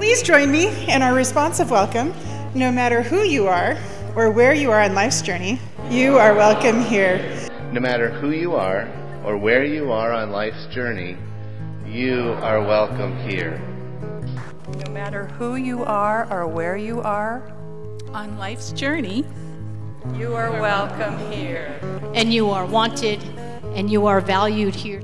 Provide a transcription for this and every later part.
Please join me in our responsive welcome. No matter who you are or where you are on life's journey, you are welcome here. No matter who you are or where you are on life's journey, you are welcome here. No matter who you are or where you are on life's journey, you are welcome here. And you are wanted and you are valued here.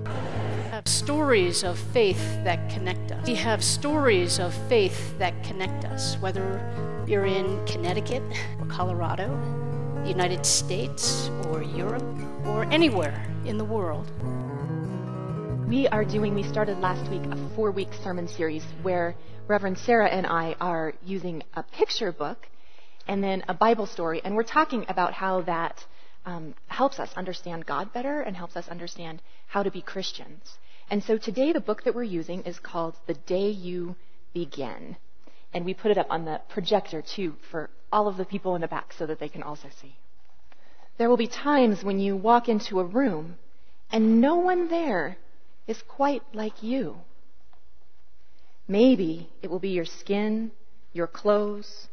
Stories of faith that connect us. We have stories of faith that connect us, whether you're in Connecticut or Colorado, the United States or Europe or anywhere in the world. We are doing, we started last week, a four week sermon series where Reverend Sarah and I are using a picture book and then a Bible story, and we're talking about how that um, helps us understand God better and helps us understand how to be Christians. And so today, the book that we're using is called The Day You Begin. And we put it up on the projector too for all of the people in the back so that they can also see. There will be times when you walk into a room and no one there is quite like you. Maybe it will be your skin, your clothes,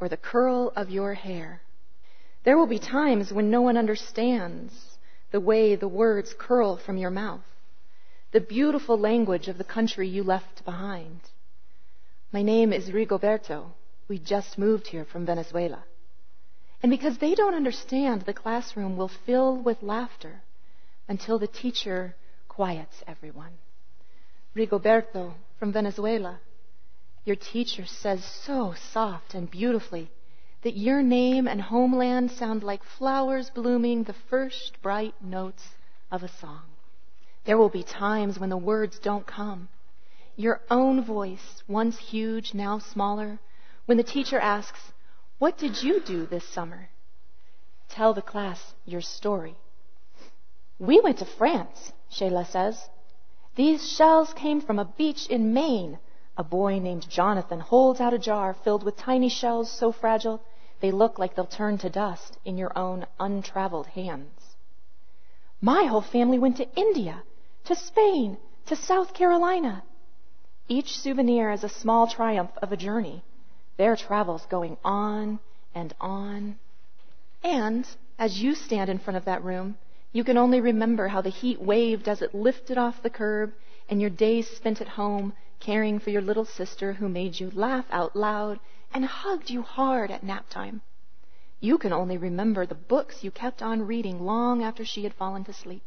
or the curl of your hair. There will be times when no one understands the way the words curl from your mouth, the beautiful language of the country you left behind. My name is Rigoberto. We just moved here from Venezuela. And because they don't understand, the classroom will fill with laughter until the teacher quiets everyone. Rigoberto from Venezuela, your teacher says so soft and beautifully that your name and homeland sound like flowers blooming the first bright notes of a song. There will be times when the words don't come. Your own voice, once huge, now smaller, when the teacher asks, What did you do this summer? Tell the class your story. We went to France, Shayla says. These shells came from a beach in Maine a boy named Jonathan holds out a jar filled with tiny shells so fragile they look like they'll turn to dust in your own untraveled hands. My whole family went to India, to Spain, to South Carolina. Each souvenir is a small triumph of a journey, their travels going on and on. And as you stand in front of that room, you can only remember how the heat waved as it lifted off the curb and your days spent at home caring for your little sister who made you laugh out loud and hugged you hard at nap time. You can only remember the books you kept on reading long after she had fallen to sleep.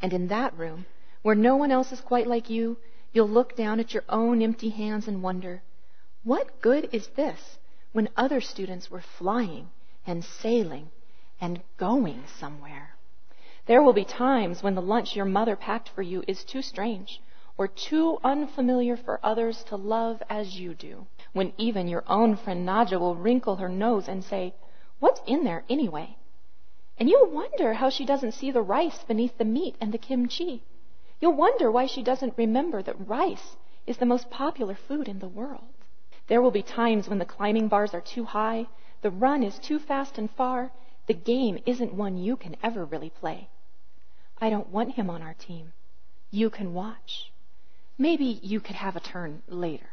And in that room, where no one else is quite like you, you'll look down at your own empty hands and wonder, what good is this when other students were flying and sailing and going somewhere? There will be times when the lunch your mother packed for you is too strange or too unfamiliar for others to love as you do. When even your own friend Naja will wrinkle her nose and say, What's in there anyway? And you'll wonder how she doesn't see the rice beneath the meat and the kimchi. You'll wonder why she doesn't remember that rice is the most popular food in the world. There will be times when the climbing bars are too high, the run is too fast and far, the game isn't one you can ever really play. I don't want him on our team. You can watch. Maybe you could have a turn later.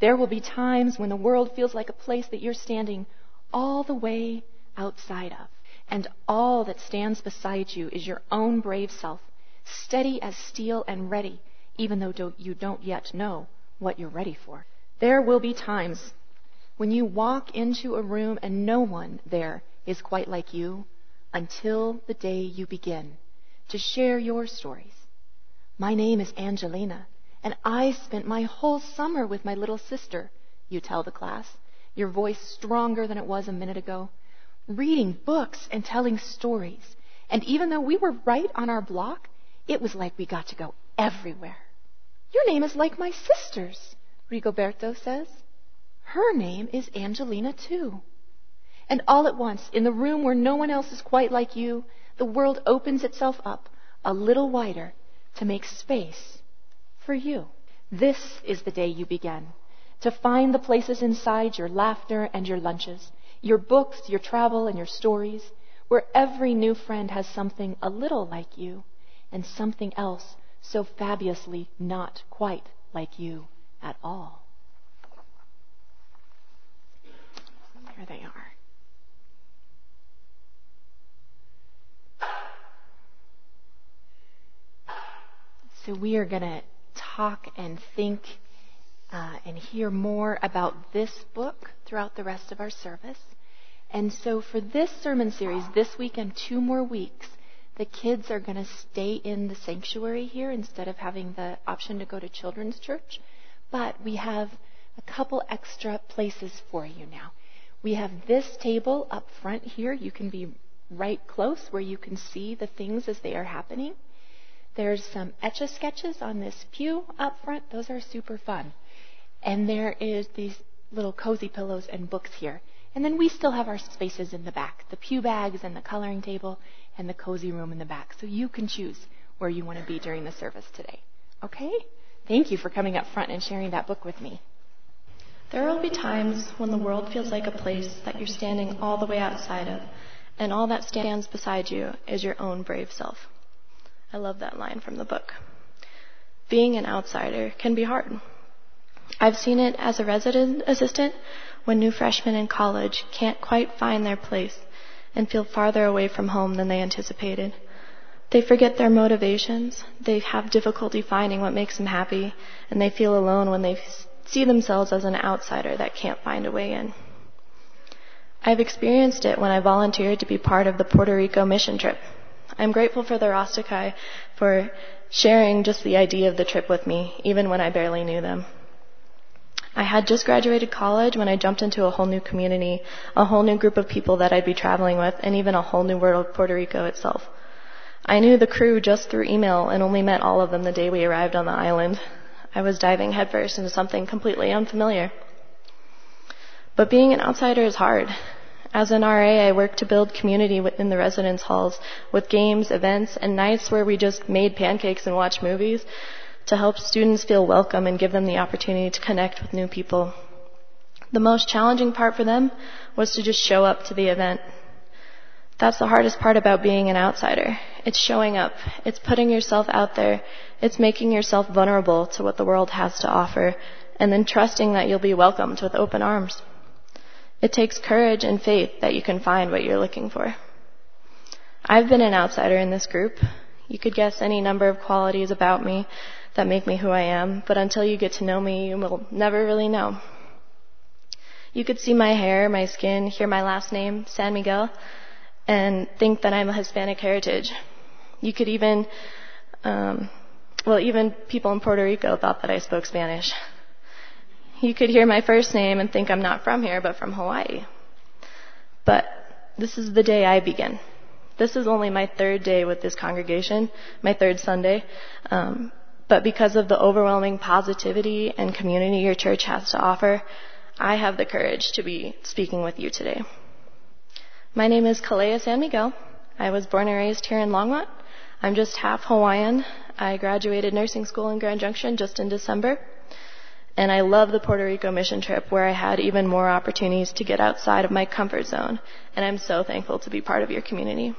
There will be times when the world feels like a place that you're standing all the way outside of. And all that stands beside you is your own brave self, steady as steel and ready, even though you don't yet know what you're ready for. There will be times when you walk into a room and no one there is quite like you until the day you begin to share your stories. My name is Angelina, and I spent my whole summer with my little sister, you tell the class, your voice stronger than it was a minute ago, reading books and telling stories. And even though we were right on our block, it was like we got to go everywhere. Your name is like my sister's, Rigoberto says. Her name is Angelina, too. And all at once, in the room where no one else is quite like you, the world opens itself up a little wider to make space for you. This is the day you begin to find the places inside your laughter and your lunches, your books, your travel, and your stories, where every new friend has something a little like you and something else so fabulously not quite like you at all. There they are. So we are going to talk and think uh, and hear more about this book throughout the rest of our service. And so for this sermon series, this week and two more weeks, the kids are going to stay in the sanctuary here instead of having the option to go to children's church. But we have a couple extra places for you now. We have this table up front here. You can be right close where you can see the things as they are happening. There's some etch a sketches on this pew up front. Those are super fun. And there is these little cozy pillows and books here. And then we still have our spaces in the back the pew bags and the coloring table and the cozy room in the back. So you can choose where you want to be during the service today. Okay? Thank you for coming up front and sharing that book with me. There will be times when the world feels like a place that you're standing all the way outside of, and all that stands beside you is your own brave self. I love that line from the book. Being an outsider can be hard. I've seen it as a resident assistant when new freshmen in college can't quite find their place and feel farther away from home than they anticipated. They forget their motivations, they have difficulty finding what makes them happy, and they feel alone when they see themselves as an outsider that can't find a way in. I've experienced it when I volunteered to be part of the Puerto Rico mission trip. I'm grateful for the Rostokai for sharing just the idea of the trip with me, even when I barely knew them. I had just graduated college when I jumped into a whole new community, a whole new group of people that I'd be traveling with, and even a whole new world of Puerto Rico itself. I knew the crew just through email and only met all of them the day we arrived on the island. I was diving headfirst into something completely unfamiliar. But being an outsider is hard. As an RA, I worked to build community within the residence halls with games, events, and nights where we just made pancakes and watched movies to help students feel welcome and give them the opportunity to connect with new people. The most challenging part for them was to just show up to the event. That's the hardest part about being an outsider. It's showing up. It's putting yourself out there. It's making yourself vulnerable to what the world has to offer and then trusting that you'll be welcomed with open arms. It takes courage and faith that you can find what you're looking for. I've been an outsider in this group. You could guess any number of qualities about me that make me who I am, but until you get to know me, you will never really know. You could see my hair, my skin, hear my last name, San Miguel, and think that I'm a Hispanic heritage. You could even, um, well, even people in Puerto Rico thought that I spoke Spanish. You could hear my first name and think I'm not from here, but from Hawaii. But this is the day I begin. This is only my third day with this congregation, my third Sunday. Um, but because of the overwhelming positivity and community your church has to offer, I have the courage to be speaking with you today. My name is Kalea San Miguel. I was born and raised here in Longmont. I'm just half Hawaiian. I graduated nursing school in Grand Junction just in December. And I love the Puerto Rico mission trip where I had even more opportunities to get outside of my comfort zone. And I'm so thankful to be part of your community.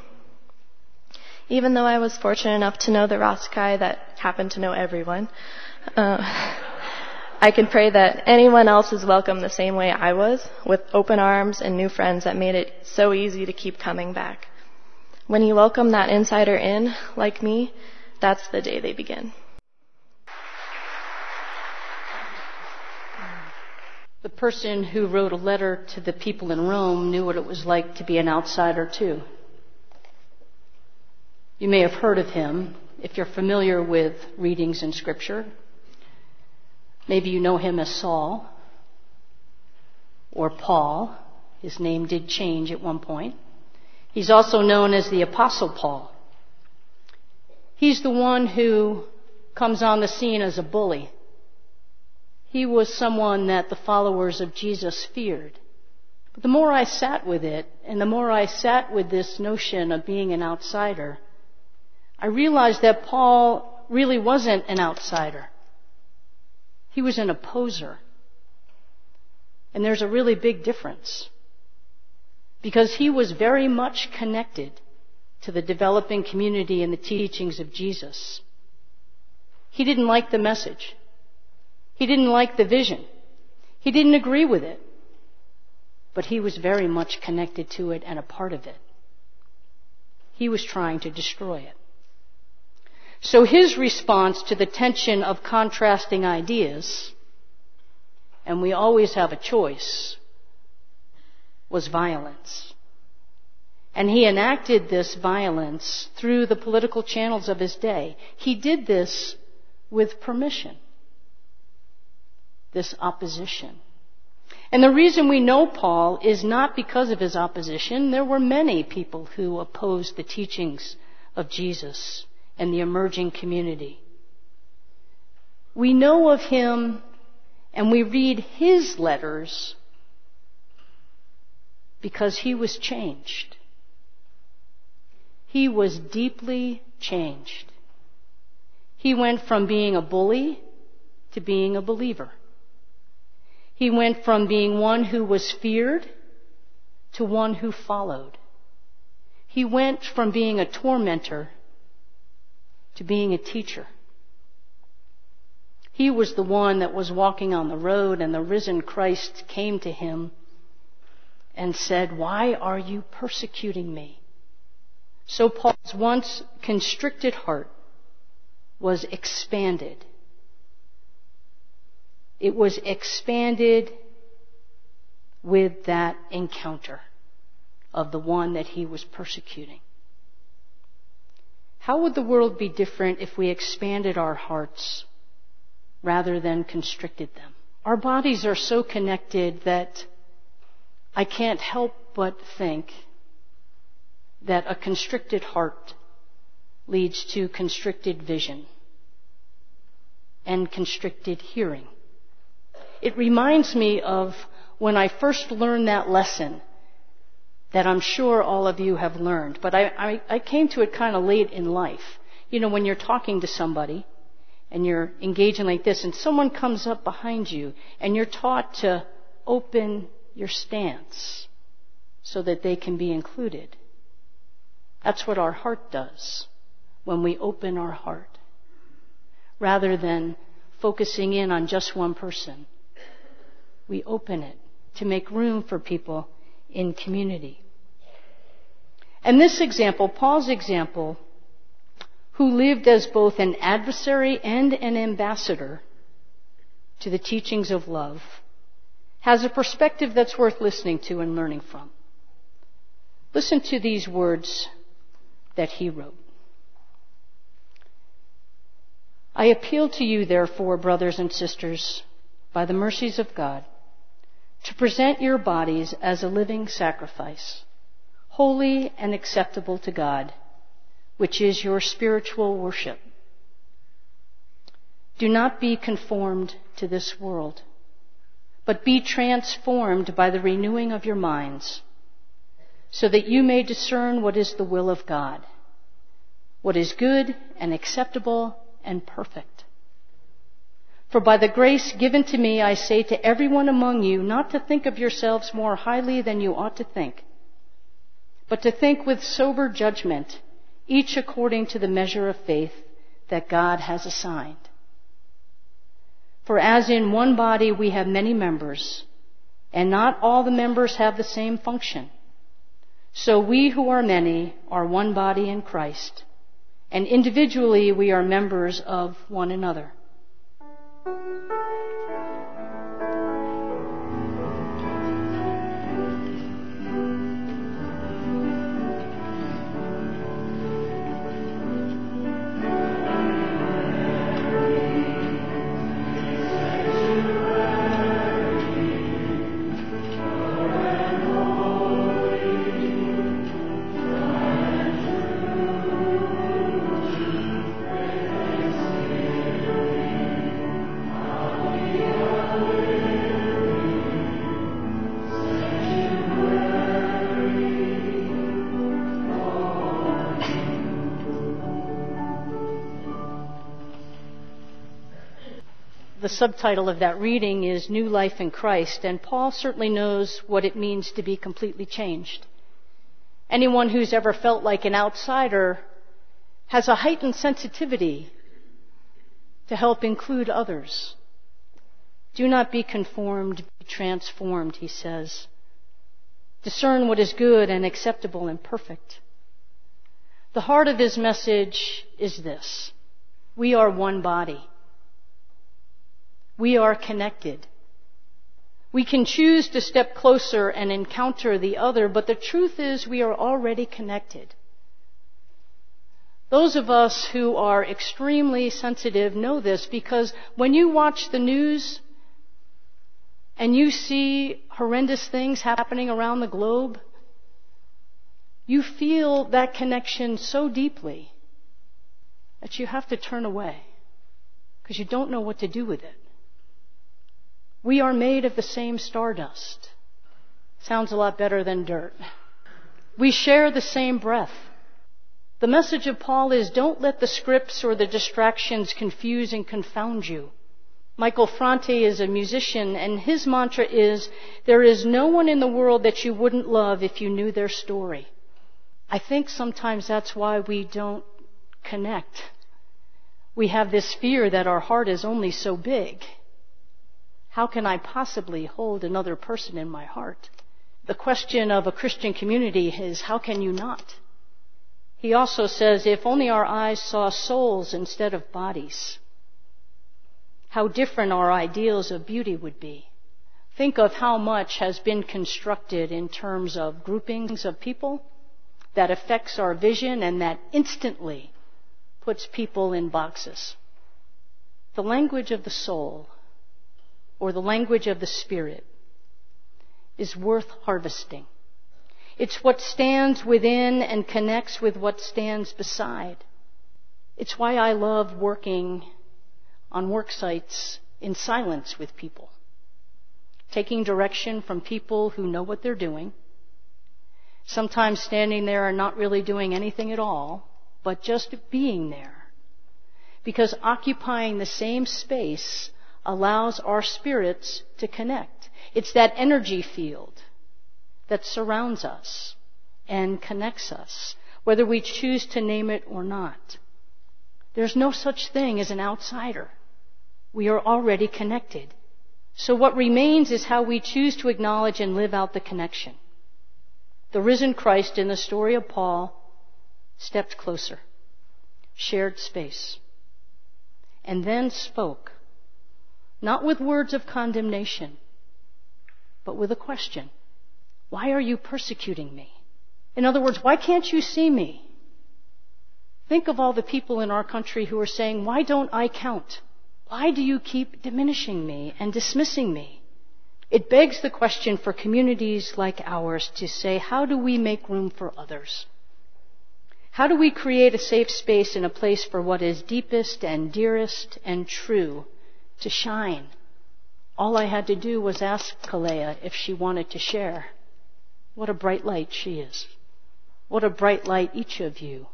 Even though I was fortunate enough to know the Rostokai that happened to know everyone, uh, I can pray that anyone else is welcome the same way I was, with open arms and new friends that made it so easy to keep coming back. When you welcome that insider in, like me, that's the day they begin. The person who wrote a letter to the people in Rome knew what it was like to be an outsider, too. You may have heard of him if you're familiar with readings in Scripture. Maybe you know him as Saul or Paul. His name did change at one point. He's also known as the Apostle Paul. He's the one who comes on the scene as a bully. He was someone that the followers of Jesus feared. But the more I sat with it, and the more I sat with this notion of being an outsider, I realized that Paul really wasn't an outsider. He was an opposer. And there's a really big difference. Because he was very much connected to the developing community and the teachings of Jesus. He didn't like the message. He didn't like the vision. He didn't agree with it. But he was very much connected to it and a part of it. He was trying to destroy it. So his response to the tension of contrasting ideas, and we always have a choice, was violence. And he enacted this violence through the political channels of his day. He did this with permission. This opposition. And the reason we know Paul is not because of his opposition. There were many people who opposed the teachings of Jesus and the emerging community. We know of him and we read his letters because he was changed. He was deeply changed. He went from being a bully to being a believer. He went from being one who was feared to one who followed. He went from being a tormentor to being a teacher. He was the one that was walking on the road, and the risen Christ came to him and said, Why are you persecuting me? So Paul's once constricted heart was expanded. It was expanded with that encounter of the one that he was persecuting. How would the world be different if we expanded our hearts rather than constricted them? Our bodies are so connected that I can't help but think that a constricted heart leads to constricted vision and constricted hearing. It reminds me of when I first learned that lesson that I'm sure all of you have learned, but I, I, I came to it kind of late in life. You know, when you're talking to somebody and you're engaging like this and someone comes up behind you and you're taught to open your stance so that they can be included. That's what our heart does when we open our heart. Rather than focusing in on just one person, we open it to make room for people in community. And this example, Paul's example, who lived as both an adversary and an ambassador to the teachings of love, has a perspective that's worth listening to and learning from. Listen to these words that he wrote. I appeal to you, therefore, brothers and sisters, by the mercies of God, to present your bodies as a living sacrifice holy and acceptable to God, which is your spiritual worship. Do not be conformed to this world, but be transformed by the renewing of your minds, so that you may discern what is the will of God, what is good and acceptable and perfect. For by the grace given to me, I say to everyone among you not to think of yourselves more highly than you ought to think but to think with sober judgment, each according to the measure of faith that God has assigned. For as in one body we have many members, and not all the members have the same function, so we who are many are one body in Christ, and individually we are members of one another. Subtitle of that reading is New Life in Christ, and Paul certainly knows what it means to be completely changed. Anyone who's ever felt like an outsider has a heightened sensitivity to help include others. Do not be conformed, be transformed, he says. Discern what is good and acceptable and perfect. The heart of his message is this We are one body. We are connected. We can choose to step closer and encounter the other, but the truth is we are already connected. Those of us who are extremely sensitive know this because when you watch the news and you see horrendous things happening around the globe, you feel that connection so deeply that you have to turn away because you don't know what to do with it. We are made of the same stardust. Sounds a lot better than dirt. We share the same breath. The message of Paul is don't let the scripts or the distractions confuse and confound you. Michael Franti is a musician and his mantra is there is no one in the world that you wouldn't love if you knew their story. I think sometimes that's why we don't connect. We have this fear that our heart is only so big. How can I possibly hold another person in my heart? The question of a Christian community is how can you not? He also says if only our eyes saw souls instead of bodies, how different our ideals of beauty would be. Think of how much has been constructed in terms of groupings of people that affects our vision and that instantly puts people in boxes. The language of the soul or the language of the Spirit is worth harvesting. It's what stands within and connects with what stands beside. It's why I love working on work sites in silence with people, taking direction from people who know what they're doing, sometimes standing there and not really doing anything at all, but just being there. Because occupying the same space allows our spirits to connect. It's that energy field that surrounds us and connects us, whether we choose to name it or not. There's no such thing as an outsider. We are already connected. So what remains is how we choose to acknowledge and live out the connection. The risen Christ in the story of Paul stepped closer, shared space, and then spoke not with words of condemnation, but with a question. Why are you persecuting me? In other words, why can't you see me? Think of all the people in our country who are saying, why don't I count? Why do you keep diminishing me and dismissing me? It begs the question for communities like ours to say, how do we make room for others? How do we create a safe space and a place for what is deepest and dearest and true to shine. All I had to do was ask Kalea if she wanted to share. What a bright light she is. What a bright light each of you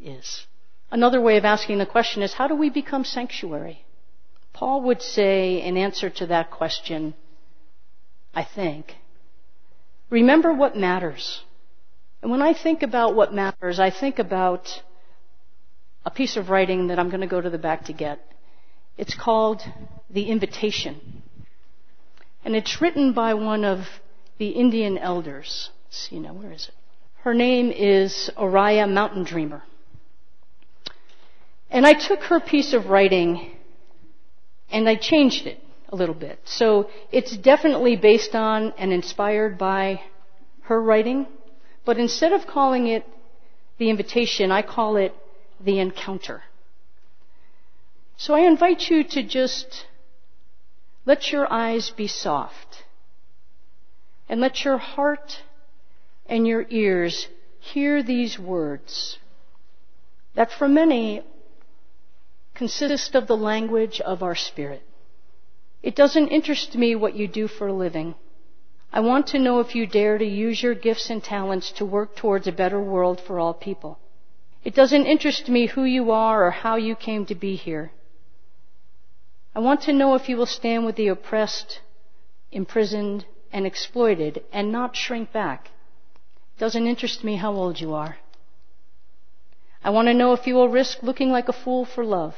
is. Another way of asking the question is how do we become sanctuary? Paul would say in answer to that question, I think, remember what matters. And when I think about what matters, I think about a piece of writing that I'm going to go to the back to get. It's called The Invitation. And it's written by one of the Indian elders. Let's see now, where is it? Her name is Oriah Mountain Dreamer. And I took her piece of writing and I changed it a little bit. So it's definitely based on and inspired by her writing, but instead of calling it the invitation, I call it the encounter. So I invite you to just let your eyes be soft and let your heart and your ears hear these words that for many consist of the language of our spirit. It doesn't interest me what you do for a living. I want to know if you dare to use your gifts and talents to work towards a better world for all people. It doesn't interest me who you are or how you came to be here. I want to know if you will stand with the oppressed, imprisoned, and exploited and not shrink back. It doesn't interest me how old you are. I want to know if you will risk looking like a fool for love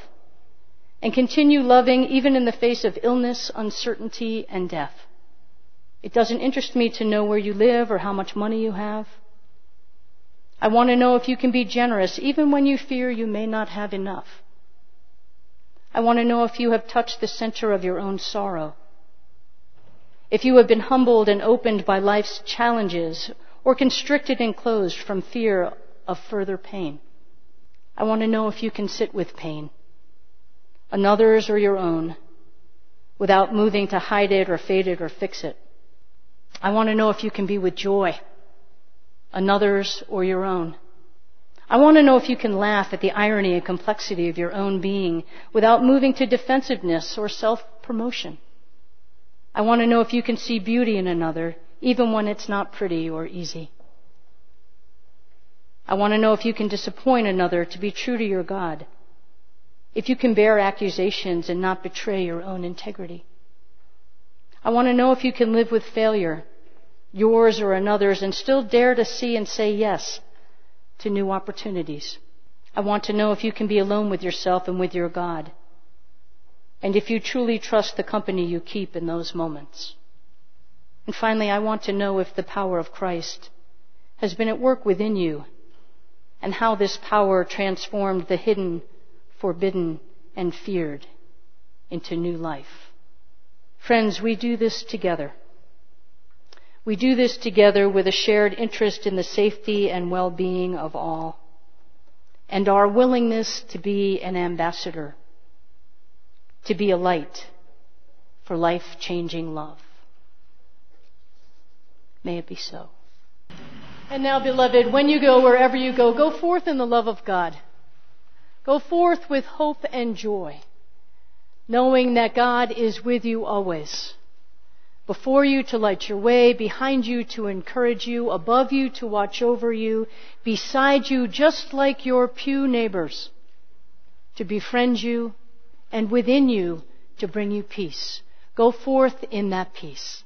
and continue loving even in the face of illness, uncertainty, and death. It doesn't interest me to know where you live or how much money you have. I want to know if you can be generous even when you fear you may not have enough. I want to know if you have touched the center of your own sorrow. If you have been humbled and opened by life's challenges or constricted and closed from fear of further pain. I want to know if you can sit with pain, another's or your own, without moving to hide it or fade it or fix it. I want to know if you can be with joy, another's or your own. I want to know if you can laugh at the irony and complexity of your own being without moving to defensiveness or self-promotion. I want to know if you can see beauty in another, even when it's not pretty or easy. I want to know if you can disappoint another to be true to your God. If you can bear accusations and not betray your own integrity. I want to know if you can live with failure, yours or another's, and still dare to see and say yes to new opportunities. I want to know if you can be alone with yourself and with your God. And if you truly trust the company you keep in those moments. And finally, I want to know if the power of Christ has been at work within you and how this power transformed the hidden, forbidden, and feared into new life. Friends, we do this together. We do this together with a shared interest in the safety and well-being of all and our willingness to be an ambassador, to be a light for life-changing love. May it be so. And now, beloved, when you go wherever you go, go forth in the love of God. Go forth with hope and joy, knowing that God is with you always. Before you to light your way, behind you to encourage you, above you to watch over you, beside you just like your pew neighbors, to befriend you, and within you to bring you peace. Go forth in that peace.